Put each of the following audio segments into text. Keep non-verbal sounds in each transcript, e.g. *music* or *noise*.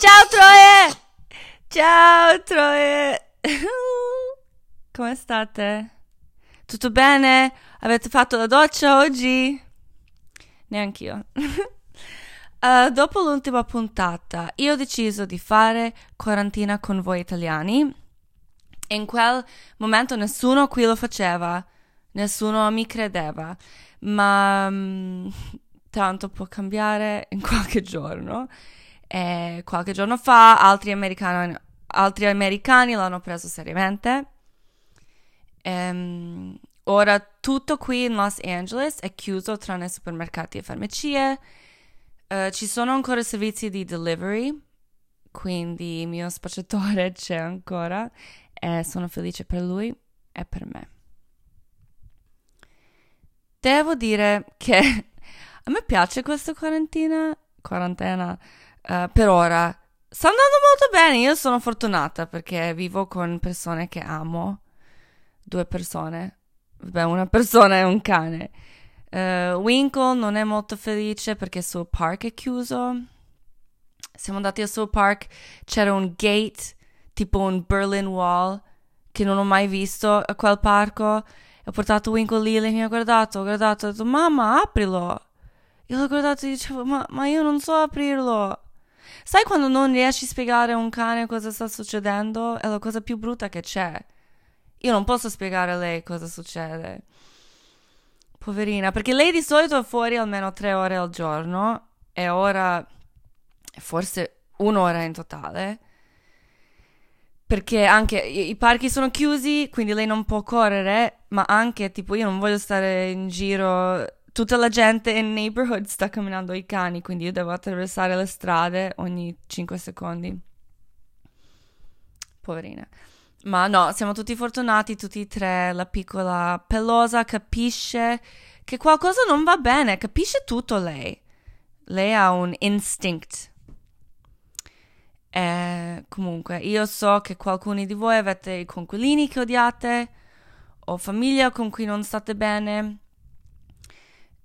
Ciao Troie! Ciao Troie! *laughs* Come state? Tutto bene? Avete fatto la doccia oggi? Neanch'io. uh, *laughs* dopo l'ultima puntata, io ho deciso di fare quarantina con voi italiani. In quel momento nessuno qui lo faceva, nessuno mi credeva, ma um, tanto può cambiare in *laughs* qualche giorno. E qualche giorno fa altri americani, altri americani l'hanno preso seriamente. Um, ora tutto qui in Los Angeles è chiuso tranne supermercati e farmacie. Uh, ci sono ancora servizi di delivery, quindi il mio spacciatore *laughs* c'è ancora e sono felice per lui e per me. Devo dire che *laughs* a me piace questa quarantina, quarantena uh, per ora. Sta andando molto bene, io sono fortunata perché vivo con persone che amo, due persone, beh una persona e un cane. Uh, Winkle non è molto felice perché il suo park è chiuso. Siamo andati al suo park, c'era un gate, tipo un Berlin Wall, che non ho mai visto a quel parco. Ho portato Winkle lì, lei mi ha guardato, ho guardato, ho detto mamma aprilo. Io l'ho guardato e dicevo ma, ma io non so aprirlo. Sai quando non riesci a spiegare a un cane cosa sta succedendo? È la cosa più brutta che c'è. Io non posso spiegare a lei cosa succede. Poverina, perché lei di solito è fuori almeno tre ore al giorno e ora forse un'ora in totale. Perché anche i parchi sono chiusi, quindi lei non può correre, ma anche tipo io non voglio stare in giro tutta la gente in neighborhood sta camminando i cani, quindi io devo attraversare le strade ogni 5 secondi. Poverina. Ma no, siamo tutti fortunati, tutti e tre. La piccola pelosa capisce che qualcosa non va bene, capisce tutto lei. Lei ha un instinct. E comunque, io so che qualcuno di voi avete i conquilini che odiate o famiglia con cui non state bene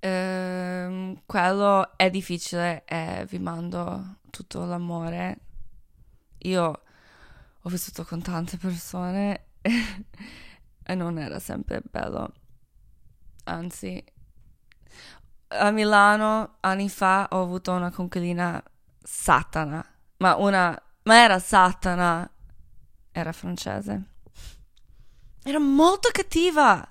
ehm, quello è difficile e vi mando tutto l'amore. Io ho vissuto con tante persone *laughs* e non era sempre bello. Anzi, a Milano anni fa ho avuto una conquilina satana, ma una ma era satana, era francese. Era molto cattiva,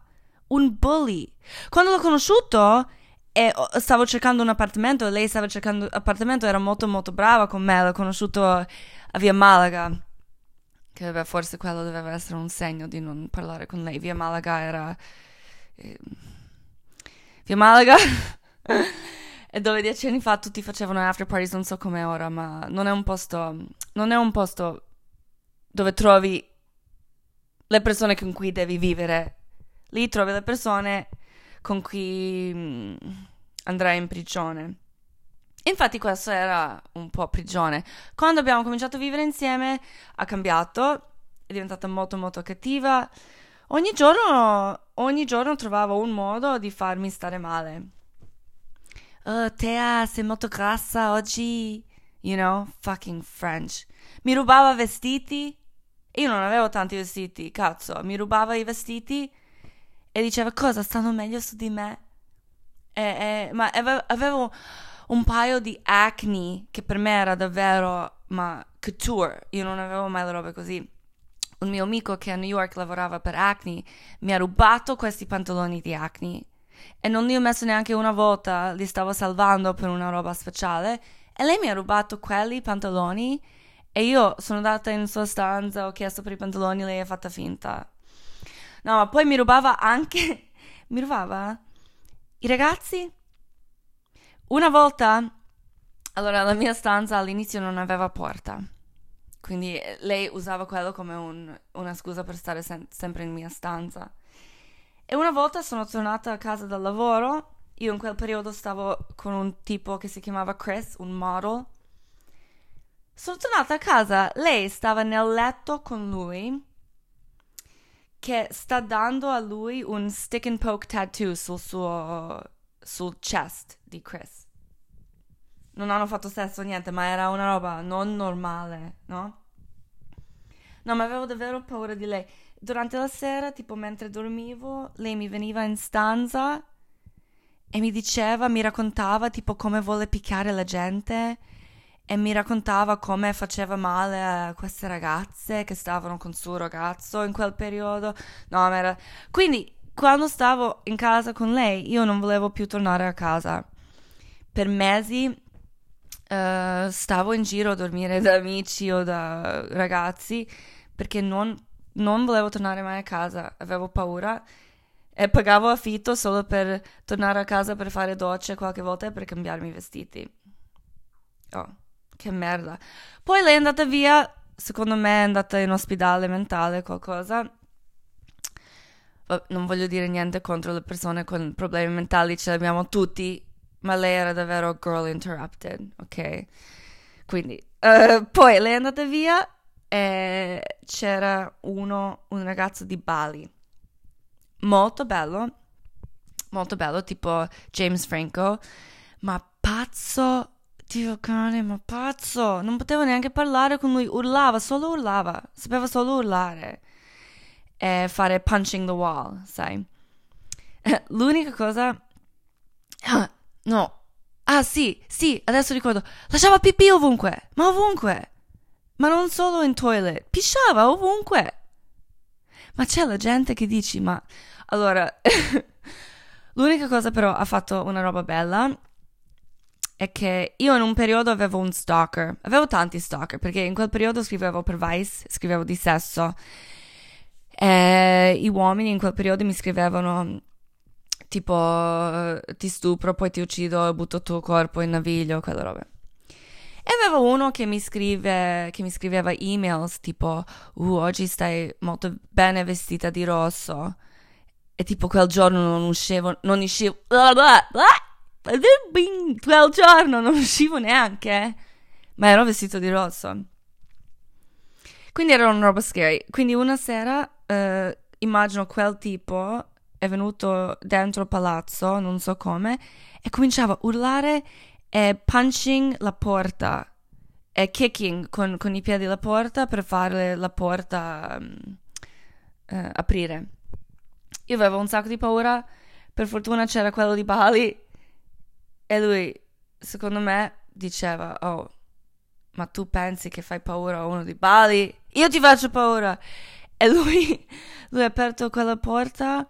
un bully. Quando l'ho conosciuto e stavo cercando un appartamento lei stava cercando un appartamento, era molto molto brava con me, l'ho conosciuto a Via Malaga, che beh, forse quello doveva essere un segno di non parlare con lei. Via Malaga era... Eh, Via Malaga... *laughs* e dove dieci anni fa tutti facevano after parties, non so come ora, ma non è un posto... non è un posto dove trovi le persone con cui devi vivere. Lì trovi le persone con cui mm, andrai in prigione. Infatti questo era un po' prigione. Quando abbiamo cominciato a vivere insieme ha cambiato, è diventata molto molto cattiva. Ogni giorno, ogni giorno trovavo un modo di farmi stare male. Oh, Tea, sei molto grassa oggi. You know, fucking French. Mi rubava vestiti. Io non avevo tanti vestiti, cazzo. Mi rubava i vestiti e diceva cosa stanno meglio su di me. E, e, ma avevo un paio di acne che per me era davvero ma couture. Io non avevo mai le robe così. Un mio amico che a New York lavorava per Acne mi ha rubato questi pantaloni di Acne e non li ho messo neanche una volta, li stavo salvando per una roba speciale e lei mi ha rubato quelli pantaloni e io sono andata in sua stanza, ho chiesto per i pantaloni, lei ha fatto finta. No, ma poi mi rubava anche. *laughs* mi rubava i ragazzi. Una volta. Allora, la mia stanza all'inizio non aveva porta. Quindi eh, lei usava quello come un, una scusa per stare sem- sempre in mia stanza. E una volta sono tornata a casa dal lavoro. Io in quel periodo stavo con un tipo che si chiamava Chris, un model. Sono tornata a casa, lei stava nel letto con lui che sta dando a lui un stick and poke tattoo sul suo sul chest di Chris. non hanno fatto sesso, niente, ma era una roba non normale, no? No, ma avevo davvero paura di lei. Durante la sera, tipo mentre dormivo, lei mi veniva in stanza e mi diceva, mi raccontava tipo come vuole picchiare la gente e mi raccontava come faceva male a queste ragazze che stavano con suo ragazzo in quel periodo. No, era... Quindi, quando stavo in casa con lei, io non volevo più tornare a casa. Per mesi uh, stavo in giro a dormire da amici o da ragazzi perché non, non volevo tornare mai a casa, avevo paura e pagavo affitto solo per tornare a casa per fare docce qualche volta e per cambiarmi i vestiti. Oh, che merda. Poi lei è andata via, secondo me è andata in ospedale mentale, qualcosa. Non voglio dire niente contro le persone con problemi mentali, ce li abbiamo tutti, ma lei era davvero girl interrupted, ok? Quindi, uh, poi lei è andata via e c'era uno, un ragazzo di Bali, molto bello, molto bello, tipo James Franco, ma pazzo, Dio cane, ma pazzo, non potevo neanche parlare con lui, urlava, solo urlava, sapeva solo urlare e fare punching the wall, sai. *laughs* L'unica cosa... *coughs* No. Ah sì, sì, adesso ricordo. Lasciava pipì ovunque, ma ovunque. Ma non solo in toilet, pisciava ovunque. Ma c'è la gente che dici, ma... Allora, *laughs* l'unica cosa però ha fatto una roba bella è che io in un periodo avevo un stalker, avevo tanti stalker perché in quel periodo scrivevo per Vice, scrivevo di sesso e i uomini in quel periodo mi scrivevano tipo ti stupro, poi ti uccido e butto il tuo corpo in naviglio, quelle robe. E avevo uno che mi, scrive, che mi scriveva emails tipo, uh, oggi stai molto bene vestita di rosso. E tipo quel giorno non uscivo, non uscivo, blah blah blah, quel giorno non uscivo neanche, ma ero vestito di rosso. Quindi era una roba scary. Quindi una sera, uh, immagino quel tipo è venuto dentro il palazzo, non so come, e cominciava a urlare è punching la porta, è kicking con, con i piedi la porta per fare la porta um, uh, aprire. Io avevo un sacco di paura, per fortuna c'era quello di Bali e lui, secondo me, diceva, oh, ma tu pensi che fai paura a uno di Bali? Io ti faccio paura! E lui, *laughs* lui ha aperto quella porta,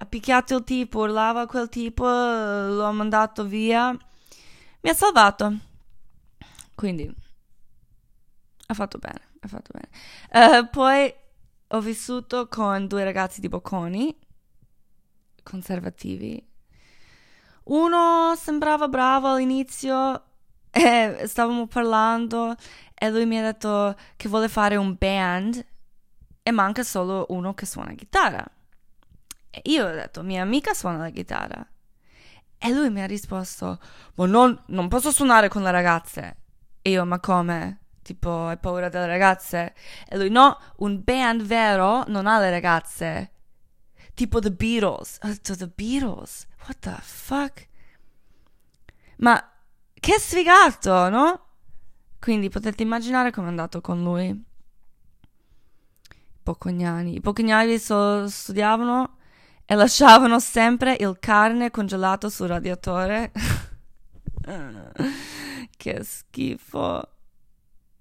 ha picchiato il tipo, urlava quel tipo, l'ho mandato via mi ha salvato. Quindi ha fatto bene, ha fatto bene. Uh, poi ho vissuto con due ragazzi di Bocconi, conservativi. Uno sembrava bravo all'inizio *laughs* e stavamo parlando e lui mi ha detto che vuole fare un band e manca solo uno che suona chitarra. E io ho detto, mia amica suona la chitarra. E lui mi ha risposto, ma non, non posso suonare con le ragazze. E io, ma come? Tipo, hai paura delle ragazze? E lui, no, un band vero non ha le ragazze. Tipo The Beatles. Ho detto, The Beatles? What the fuck? Ma che sfigato, no? Quindi potete immaginare com'è andato con lui. I Pocognani. I Pocognani so, studiavano e lasciavano sempre il carne congelato sul radiatore. *laughs* che schifo.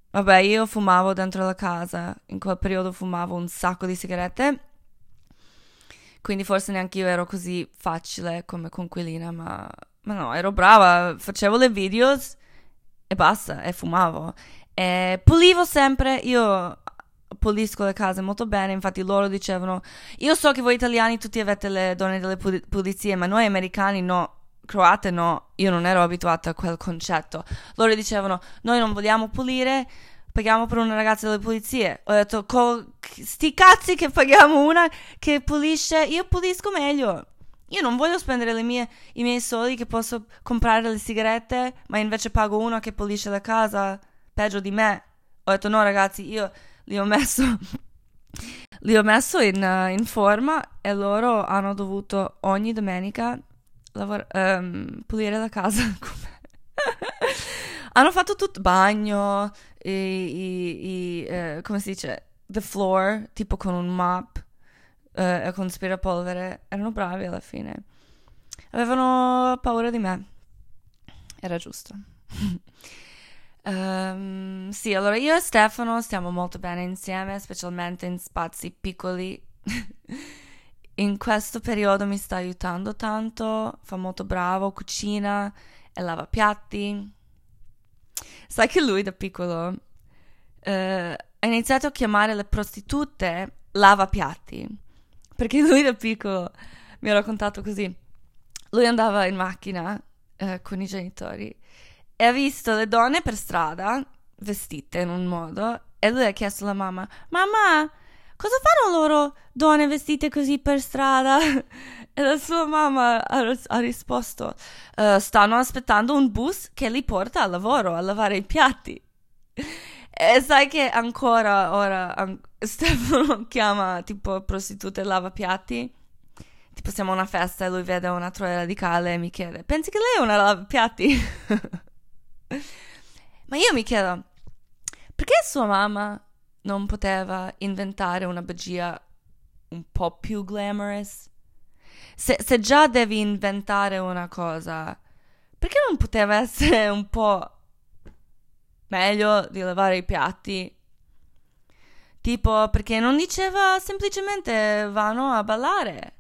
Vabbè, io fumavo dentro la casa, in quel periodo fumavo un sacco di sigarette, quindi forse neanche io ero così facile come conquilina, ma, ma no, ero brava, facevo le videos e basta, e fumavo. E pulivo sempre, io pulisco le case molto bene, infatti loro dicevano, io so che voi italiani tutti avete le donne delle pulizie, ma noi americani no, croate no, io non ero abituata a quel concetto. Loro dicevano, noi non vogliamo pulire, paghiamo per una ragazza delle pulizie. Ho detto, sti cazzi che paghiamo una che pulisce, io pulisco meglio. Io non voglio spendere mie, i miei soldi che posso comprare le sigarette, ma invece pago una che pulisce la casa, peggio di me. Ho detto no ragazzi, io li ho messo, *laughs* li ho messo in, uh, in, forma e loro hanno dovuto ogni domenica lavor- um, pulire la casa *laughs* *laughs* hanno fatto tutto bagno, i, i, i eh, come si dice, the floor, tipo con un mop eh, con aspirapolvere. Erano bravi alla fine. Avevano paura di me. Era giusto. um, *laughs* sì, allora io e Stefano stiamo molto bene insieme, specialmente in spazi piccoli. *laughs* in questo periodo mi sta aiutando tanto, fa molto bravo, cucina e lava piatti. Sai che lui da piccolo uh, ha iniziato a chiamare le prostitute lava piatti, perché lui da piccolo mi ha raccontato così. Lui andava in macchina uh, con i genitori e ha visto le donne per strada vestite in un modo e lui ha chiesto alla mamma, mamma, cosa fanno loro donne vestite così per strada? *laughs* E la sua mamma ha, ha risposto, uh, stanno aspettando un bus che li porta al lavoro a lavare i piatti. *laughs* E sai che ancora ora an- *laughs* Stefano chiama tipo prostitute lavapiatti? Tipo siamo a una festa e lui vede una troia radicale e mi chiede, pensi che lei è una lavapiatti? Ma io mi chiedo, perché sua mamma non poteva inventare una bugia un po' più glamorous? Se, se già devi inventare una cosa, perché non poteva essere un po' meglio di lavare i piatti? Tipo, perché non diceva semplicemente vanno a ballare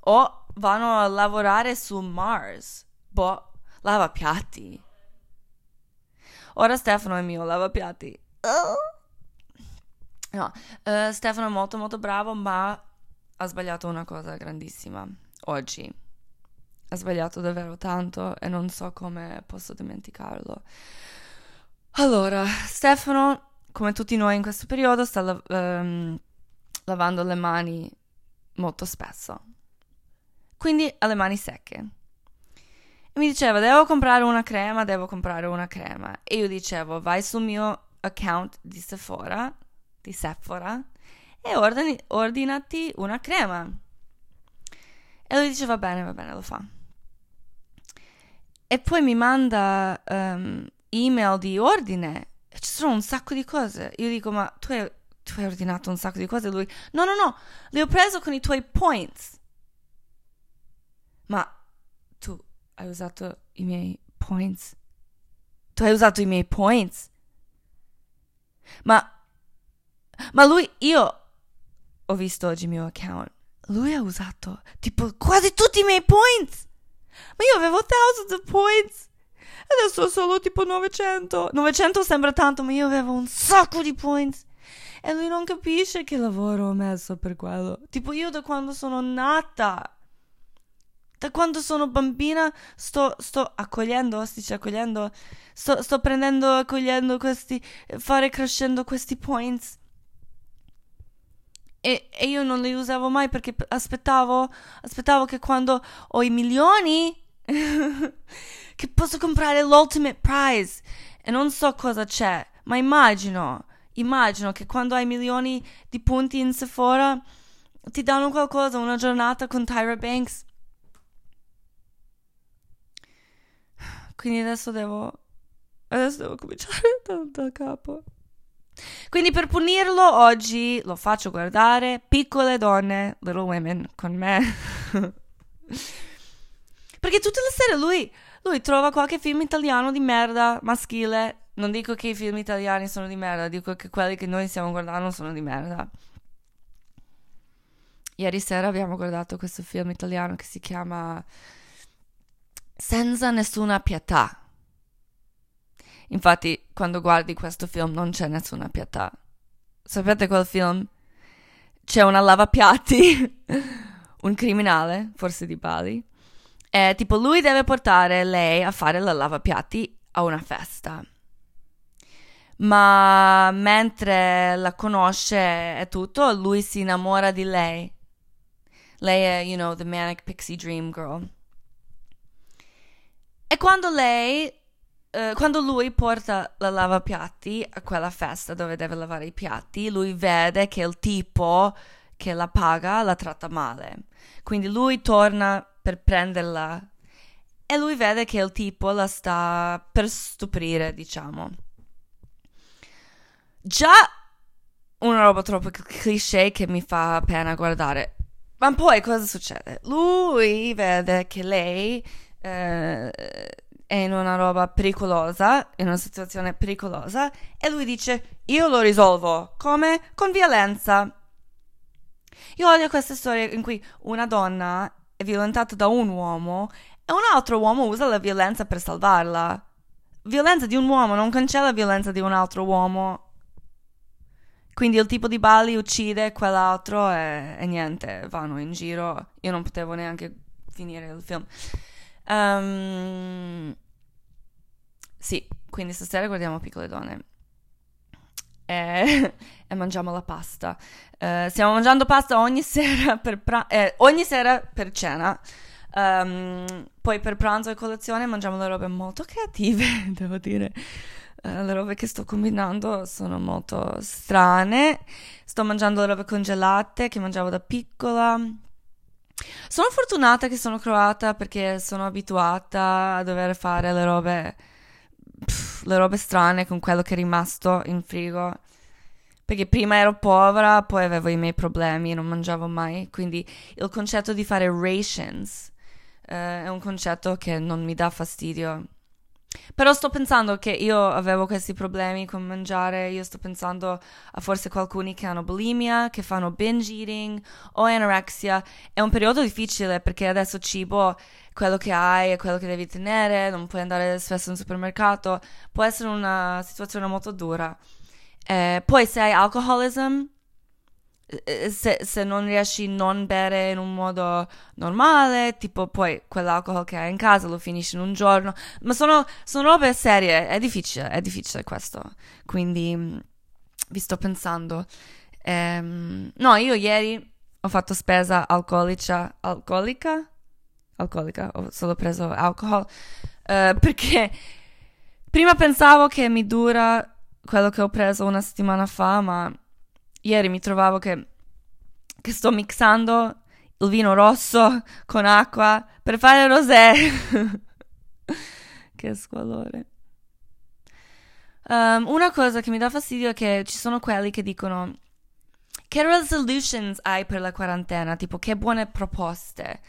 o vanno a lavorare su Mars. Boh, lava piatti. Ora Stefano è mio lavapiatti. Oh. No, uh, Stefano è molto molto bravo, ma ha sbagliato una cosa grandissima oggi. Ha sbagliato davvero tanto e non so come posso dimenticarlo. Allora, Stefano, come tutti noi in questo periodo, sta la- um, lavando le mani molto spesso. Quindi ha le mani secche. Mi diceva, devo comprare una crema, devo comprare una crema. E io dicevo, vai sul mio account di Sephora, di Sephora, e ordini, ordinati una crema. E lui dice, va bene, va bene, lo fa. E poi mi manda um, email di ordine. E ci sono un sacco di cose. Io dico, ma tu hai, tu hai ordinato un sacco di cose? E lui, no, no, no, le ho preso con i tuoi points. Ma tu hai usato i miei points. Tu hai usato i miei points. Ma. Ma lui, io ho visto oggi il mio account. Lui ha usato tipo quasi tutti i miei points. Ma io avevo thousands of points. Adesso ho solo tipo 900. 900 sembra tanto, ma io avevo un sacco di points. E lui non capisce che lavoro ho messo per quello. Tipo io da quando sono nata da quando sono bambina sto, sto accogliendo, dice accogliendo, sto, sto prendendo, accogliendo questi, fare crescendo questi points. E, e, io non li usavo mai perché aspettavo, aspettavo che quando ho i milioni, *laughs* che posso comprare l'ultimate prize. E non so cosa c'è, ma immagino, immagino che quando hai milioni di punti in Sephora, ti danno qualcosa, una giornata con Tyra Banks Quindi adesso devo. Adesso devo cominciare *laughs* da, da capo. Quindi per punirlo oggi lo faccio guardare Piccole donne, Little Women, con me. *laughs* Perché tutte le sere lui, lui trova qualche film italiano di merda, maschile. Non dico che i film italiani sono di merda, dico che quelli che noi stiamo guardando sono di merda. Ieri sera abbiamo guardato questo film italiano che si chiama senza nessuna pietà. Infatti, quando guardi questo film non c'è nessuna pietà. Sapete quel film? C'è una lavapiatti, *laughs* un criminale, forse di Bali, e tipo lui deve portare lei a fare la lavapiatti a una festa. Ma mentre la conosce e tutto, lui si innamora di lei. Lei è, you know, the manic pixie dream girl. E quando lei, eh, quando lui porta la lavapiatti a quella festa dove deve lavare i piatti, lui vede che il tipo che la paga la tratta male. Quindi lui torna per prenderla e lui vede che il tipo la sta per stuprire, diciamo. Già una roba troppo cliché che mi fa pena guardare. Ma poi cosa succede? Lui vede che lei eh, è in una roba pericolosa, in una situazione pericolosa, e lui dice: Io lo risolvo. Come? Con violenza. Io odio queste storie in cui una donna è violentata da un uomo e un altro uomo usa la violenza per salvarla. Violenza di un uomo non cancella violenza di un altro uomo. Quindi il tipo di Bali uccide quell'altro e, e, niente, vanno in giro. Io non potevo neanche finire il film. Um, sì, quindi stasera guardiamo Piccole Donne. E, *laughs* e mangiamo la pasta. Uh, stiamo mangiando pasta ogni sera per, pra- eh, ogni sera per cena. Um, poi per pranzo e colazione mangiamo le robe molto creative, *laughs* devo dire. Uh, le robe che sto combinando sono molto strane. Sto mangiando le robe congelate che mangiavo da piccola. Sono fortunata che sono croata perché sono abituata a dover fare le robe, pff, le robe strane con quello che è rimasto in frigo. Perché prima ero povera, poi avevo i miei problemi, non mangiavo mai. Quindi il concetto di fare rations uh, è un concetto che non mi dà fastidio però sto pensando che io avevo questi problemi con mangiare, io sto pensando a forse qualcuno che hanno bulimia, che fanno binge eating o anorexia. È un periodo difficile perché adesso cibo, quello che hai è quello che devi tenere, non puoi andare spesso in supermercato, può essere una situazione molto dura. Eh, poi se hai alcoholism, se, se, non riesci a non bere in un modo normale, tipo poi quell'alcol che hai in casa lo finisci in un giorno, ma sono, sono robe serie, è difficile, è difficile questo, quindi mm, vi sto pensando. Ehm, no, io ieri ho fatto spesa alcolica, alcolica? Alcolica, ho solo preso alcol, eh, perché prima pensavo che mi dura quello che ho preso una settimana fa, ma ieri mi trovavo che, che sto mixando il vino rosso con acqua per fare rosé. *laughs* che squalore. Um, una cosa che mi dà fastidio è che ci sono quelli che dicono che resolutions hai per la quarantena, tipo che buone proposte.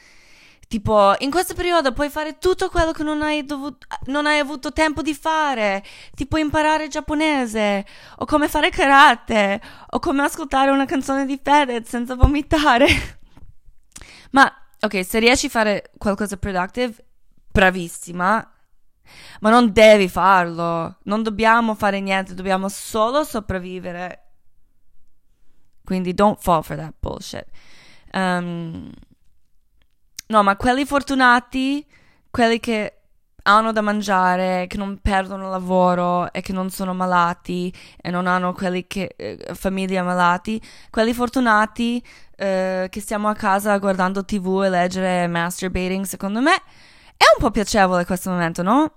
Tipo, in questo periodo puoi fare tutto quello che non hai, dovuto, non hai avuto tempo di fare, tipo imparare giapponese, o come fare karate, o come ascoltare una canzone di Fedez senza vomitare. *laughs* Ma, ok, se riesci a fare qualcosa productive, bravissima, ma non devi farlo. Non dobbiamo fare niente, dobbiamo solo sopravvivere. Quindi don't fall for that bullshit. Um, No, ma quelli fortunati, quelli che hanno da mangiare, che non perdono lavoro e che non sono malati e non hanno quelli che eh, famiglie malati, quelli fortunati eh, che stiamo a casa guardando TV e leggere masturbating, secondo me è un po' piacevole questo momento, no?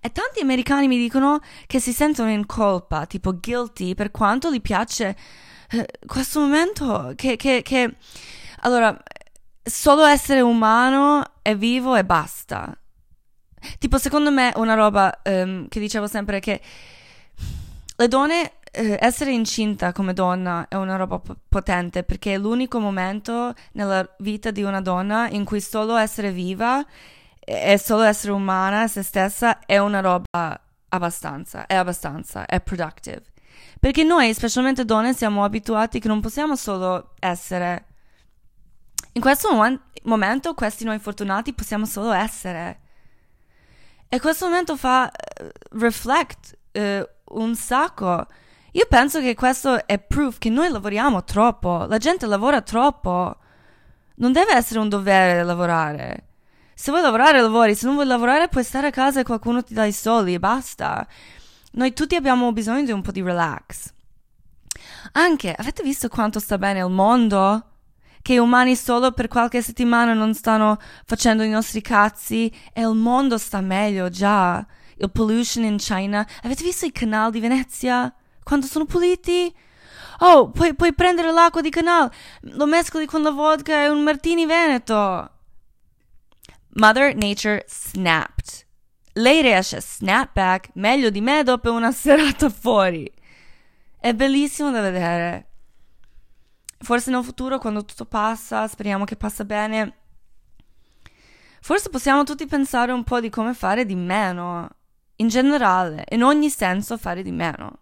E tanti americani mi dicono che si sentono in colpa, tipo guilty, per quanto gli piace eh, questo momento che, che, che... Allora, solo essere umano è vivo e basta. Tipo, secondo me, una roba um, che dicevo sempre è che le donne, eh, essere incinta come donna è una roba p- potente perché è l'unico momento nella vita di una donna in cui solo essere viva e solo essere umana, se stessa, è una roba abbastanza, è abbastanza, è productive. Perché noi, specialmente donne, siamo abituati che non possiamo solo essere in questo mom- momento, questi noi fortunati possiamo solo essere. E questo momento fa uh, reflect uh, un sacco. Io penso che questo è proof che noi lavoriamo troppo. La gente lavora troppo. Non deve essere un dovere lavorare. Se vuoi lavorare, lavori. Se non vuoi lavorare, puoi stare a casa e qualcuno ti dà i soldi e basta. Noi tutti abbiamo bisogno di un po' di relax. Anche, avete visto quanto sta bene il mondo? Che i umani solo per qualche settimana non stanno facendo i nostri cazzi e il mondo sta meglio già. Il pollution in China. Avete visto i canali di Venezia? Quando sono puliti? Oh, puoi, puoi prendere l'acqua di canale, lo mescoli con la vodka e un martini veneto. Mother Nature snapped. Lei riesce a snap back meglio di me dopo una *laughs* serata fuori. È bellissimo da vedere. Forse nel futuro, quando tutto passa, speriamo che passa bene, forse possiamo tutti pensare un po' di come fare di meno. In generale, in ogni senso fare di meno.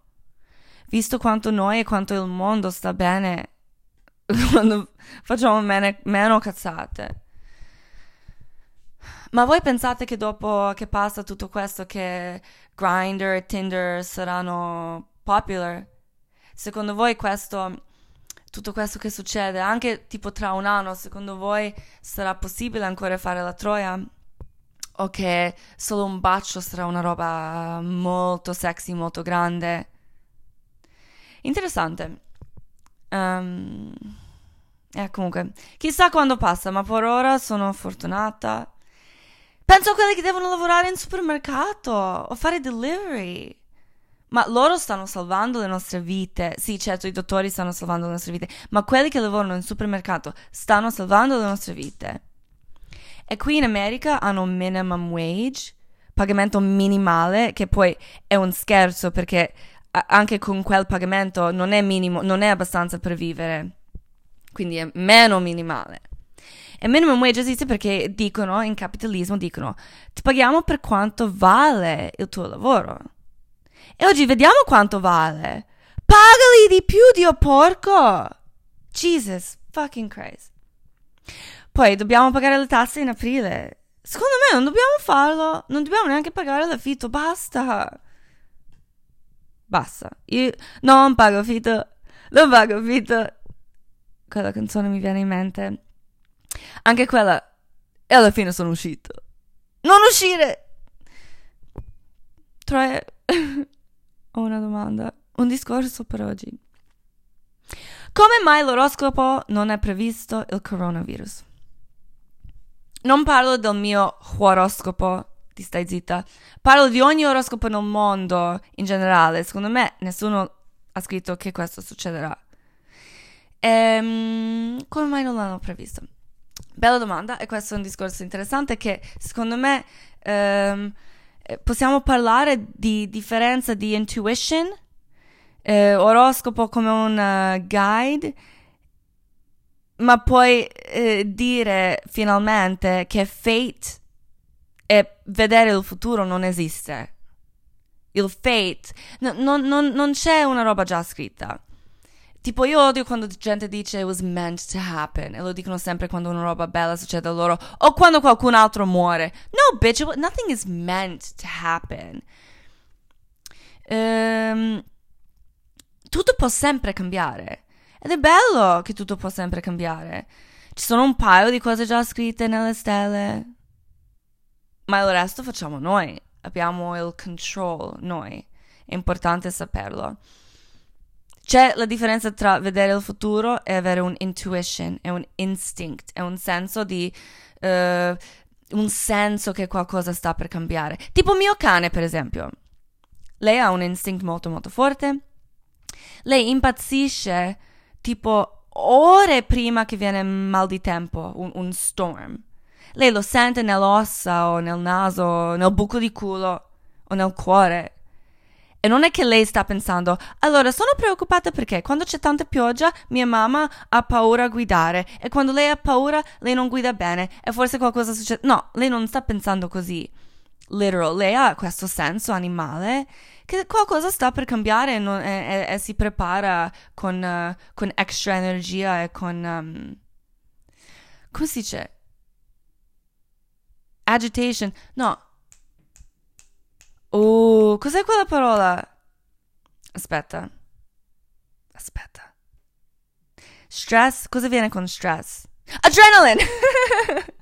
Visto quanto noi e quanto il mondo sta bene *laughs* quando facciamo meno, meno cazzate. Ma voi pensate che dopo che passa tutto questo che Grindr e Tinder saranno popular? Secondo voi questo tutto questo che succede, anche tipo tra un anno, secondo voi sarà possibile ancora fare la troia? O che solo un bacio sarà una roba molto sexy, molto grande? Interessante. Um, eh, comunque, chissà quando passa, ma per ora sono fortunata. Penso a quelli che devono lavorare in supermercato o fare delivery. Ma loro stanno salvando le nostre vite. Sì, certo, i dottori stanno salvando le nostre vite, ma quelli che lavorano in supermercato stanno salvando le nostre vite. E qui in America hanno minimum wage, pagamento minimale, che poi è un scherzo perché anche con quel pagamento non è minimo, non è abbastanza per vivere. Quindi è meno minimale. E minimum wage esiste perché dicono, in capitalismo dicono, ti paghiamo per quanto vale il tuo lavoro. E oggi vediamo quanto vale. Pagali di più, Dio porco! Jesus fucking Christ. Poi dobbiamo pagare le tasse in aprile. Secondo me non dobbiamo farlo. Non dobbiamo neanche pagare l'affitto. Basta. Basta. Io non pago affitto. Non pago affitto. Quella canzone mi viene in mente. Anche quella. E alla fine sono uscito. Non uscire! Troia. *laughs* ho una domanda, un discorso per oggi. Come mai l'oroscopo non è previsto il coronavirus? Non parlo del mio oroscopo, ti stai zitta. Parlo di ogni oroscopo nel mondo in generale. Secondo me nessuno ha scritto che questo succederà. Ehm, come mai non l'hanno previsto? Bella domanda e questo è un discorso interessante che secondo me eh, possiamo parlare di differenza di intuition, eh, oroscopo come un uh, guide, ma poi eh, dire finalmente che fate e vedere il futuro non esiste. Il fate, no, no, no, non c'è una roba già scritta. Tipo, io odio quando gente dice it was meant to happen. E lo dicono sempre quando una roba bella succede a loro. O quando qualcun altro muore. No, bitch, nothing is meant to happen. Um, tutto può sempre cambiare. Ed è bello che tutto può sempre cambiare. Ci sono un paio di cose già scritte nelle stelle. Ma il resto facciamo noi. Abbiamo il control noi. È importante saperlo. C'è la differenza tra vedere il futuro e avere un intuition, è un instinct, è un senso di... Uh, un senso che qualcosa sta per cambiare. Tipo mio cane, per esempio. Lei ha un instinct molto molto forte. Lei impazzisce tipo ore prima che viene mal di tempo, un, un storm. Lei lo sente nell'ossa o nel naso, nel buco di culo o nel cuore. E non è che lei sta pensando, allora sono preoccupata perché quando c'è tanta pioggia mia mamma ha paura a guidare e quando lei ha paura lei non guida bene e forse qualcosa succede. No, lei non sta pensando così. Literal, lei ha questo senso animale che qualcosa sta per cambiare e, non, e, e, e si prepara con, uh, con, extra energia e con... Um, come si dice? Agitation. No, Oh, cos'è quella parola? Aspetta. Aspetta. Stress? Cosa viene con stress? Adrenaline! *laughs*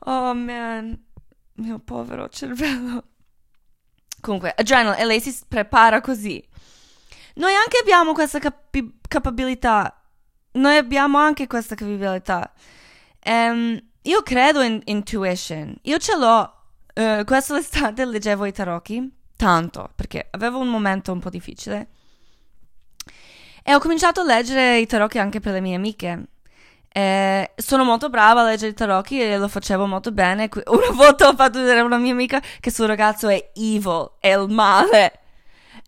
oh man, mio povero cervello. Comunque, adrenaline, e lei si prepara così. Noi anche abbiamo questa capi- capabilità. Noi abbiamo anche questa capabilità. Um, io credo in intuition. Io ce l'ho Uh, questa estate leggevo i tarocchi, tanto, perché avevo un momento un po' difficile. E ho cominciato a leggere i tarocchi anche per le mie amiche. Eh, sono molto brava a leggere i tarocchi e lo facevo molto bene. *laughs* Una volta ho fatto vedere a una mia amica che suo ragazzo è evil, è il male.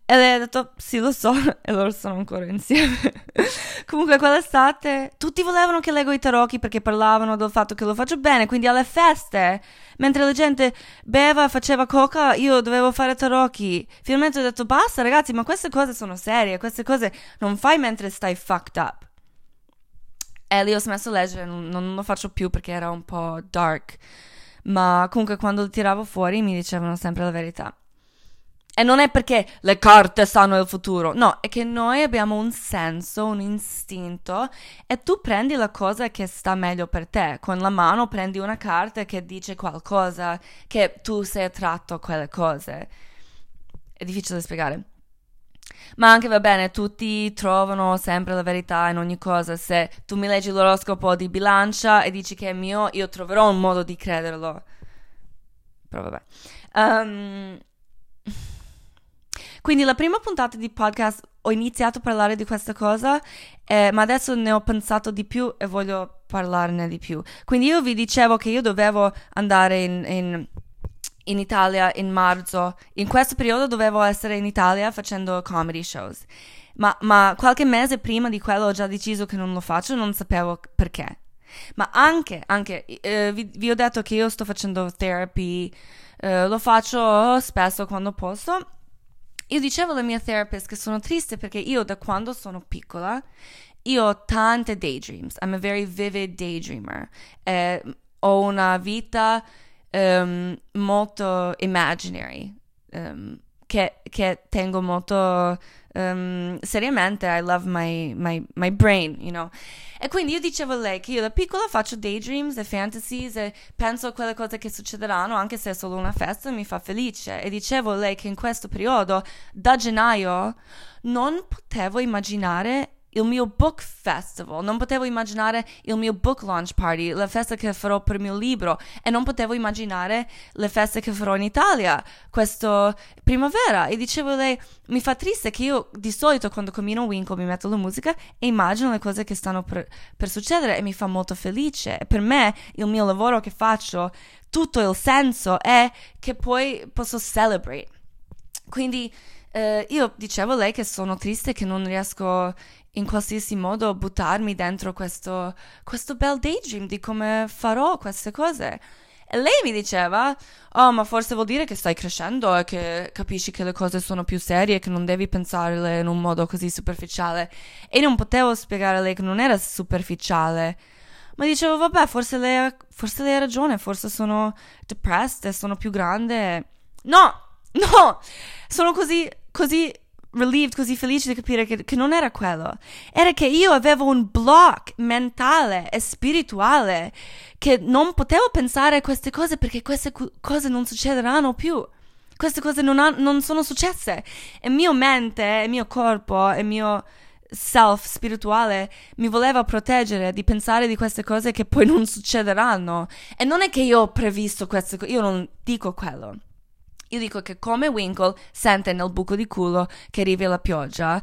E lei ha detto, sì lo so, *laughs* e loro sono ancora insieme. *laughs* Comunque quell'estate tutti volevano che leggo i tarocchi perché parlavano del fatto che lo faccio bene, quindi alle feste, mentre la gente beva, faceva coca, io dovevo fare tarocchi. Finalmente ho detto, basta ragazzi, ma queste cose sono serie, queste cose non fai mentre stai fucked up. E lì ho smesso di leggere, non, non lo faccio più perché era un po' dark. Ma comunque quando lo tiravo fuori mi dicevano sempre la verità. E non è perché le carte sanno il futuro, no, è che noi abbiamo un senso, un istinto e tu prendi la cosa che sta meglio per te. Con la mano prendi una carta che dice qualcosa, che tu sei attratto a quelle cose. È difficile da spiegare. Ma anche va bene, tutti trovano sempre la verità in ogni cosa. Se tu mi leggi l'oroscopo di bilancia e dici che è mio, io troverò un modo di crederlo. Però vabbè. Um, quindi la prima puntata di podcast ho iniziato a parlare di questa cosa, eh, ma adesso ne ho pensato di più e voglio parlarne di più. Quindi io vi dicevo che io dovevo andare in, in, in Italia in marzo. In questo periodo dovevo essere in Italia facendo comedy shows. Ma, ma qualche mese prima di quello ho già deciso che non lo faccio, non sapevo perché. Ma anche, anche eh, vi, vi, ho detto che io sto facendo therapy, eh, lo faccio spesso quando posso io dicevo alla mia therapist che sono triste perché io da quando sono piccola io ho tante daydreams. I'm a very vivid daydreamer. Eh, ho una vita um, molto imaginary um, che, che, tengo molto um, seriamente. I love my, my, my brain, you know. E quindi io dicevo a lei che io da piccola faccio daydreams e fantasies e penso a quelle cose che succederanno, anche se è solo una festa, mi fa felice. E dicevo a lei che in questo periodo, da gennaio, non potevo immaginare il mio book festival, non potevo immaginare il mio book launch party, la festa che farò per il mio libro e non potevo immaginare le feste che farò in Italia questo primavera. E dicevo lei mi fa triste che io di solito quando cammino Winkle mi metto la musica e immagino le cose che stanno per, per succedere e mi fa molto felice. Per me il mio lavoro che faccio tutto il senso è che poi posso celebrate. Quindi eh, io dicevo a lei che sono triste che non riesco in qualsiasi modo buttarmi dentro questo, questo bel daydream di come farò queste cose. E lei mi diceva, oh ma forse vuol dire che stai crescendo e che capisci che le cose sono più serie che non devi pensarle in un modo così superficiale. E non potevo spiegare a lei che non era superficiale. Ma dicevo, vabbè, forse lei, ha, forse lei ha ragione, forse sono depressed e sono più grande. No, no, sono così, così relieved, così felice di capire che, che, non era quello. Era che io avevo un block mentale e spirituale che non potevo pensare a queste cose perché queste cose non succederanno più. Queste cose non, ha, non sono successe. E mio mente, e mio corpo, e mio self spirituale mi voleva proteggere di pensare di queste cose che poi non succederanno. E non è che io ho previsto queste cose, io non dico quello. Io dico che come Winkle sente nel buco di culo che arriva la pioggia,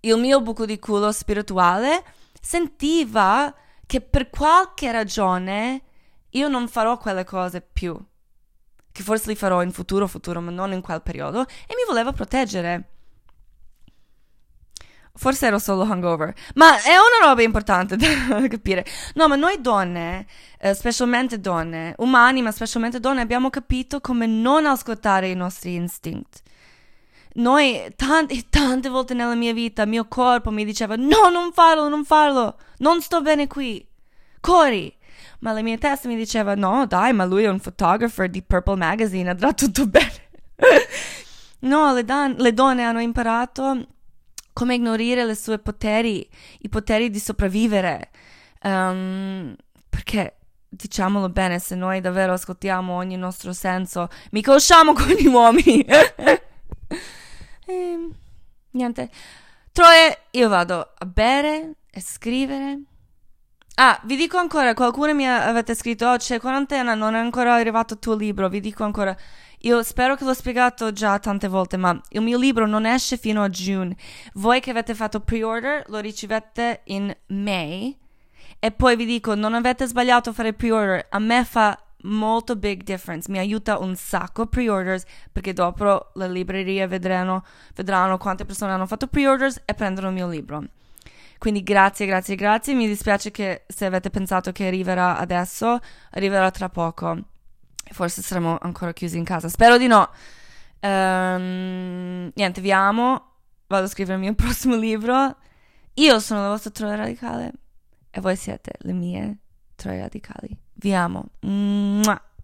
il mio buco di culo spirituale sentiva che per qualche ragione io non farò quelle cose più. Che forse li farò in futuro, futuro, ma non in quel periodo. E mi voleva proteggere. Forse ero solo hungover, ma è una roba importante *laughs* da capire. No, ma noi donne, eh, specialmente donne, umani, ma specialmente donne, abbiamo capito come non ascoltare i nostri istinti. Noi, tante, tante volte nella mia vita, il mio corpo mi diceva: No, non farlo, non farlo, non sto bene qui, corri. Ma la mia testa mi diceva: No, dai, ma lui è un photographer di Purple Magazine, andrà tutto *laughs* bene. no, le, dan- le donne hanno imparato come ignorare i suoi poteri, i poteri di sopravvivere. Um, perché diciamolo bene, se noi davvero ascoltiamo ogni nostro senso, mica usciamo con gli uomini. e, *laughs* ehm, niente. Troie, io vado a bere e scrivere. Ah, vi dico ancora, qualcuno mi avete scritto, oh c'è quarantena, non è ancora arrivato il tuo libro, vi dico ancora, io spero che l'ho spiegato già tante volte, ma il mio libro non esce fino a giugno. Voi che avete fatto pre-order lo ricevete in May E poi vi dico, non avete sbagliato a fare pre-order, a me fa molto big difference, mi aiuta un sacco pre-orders perché dopo le librerie vedranno, vedranno quante persone hanno fatto pre-orders e prendono il mio libro. Quindi grazie, grazie, grazie. Mi dispiace che se avete pensato che arriverà adesso, arriverà tra poco. Forse saremo ancora chiusi in casa. Spero di no. Um, niente, vi amo. Vado a scrivere il mio *laughs* prossimo libro. Io sono la vostra troia radicale e voi siete le mie troie radicali. Vi amo. Mua.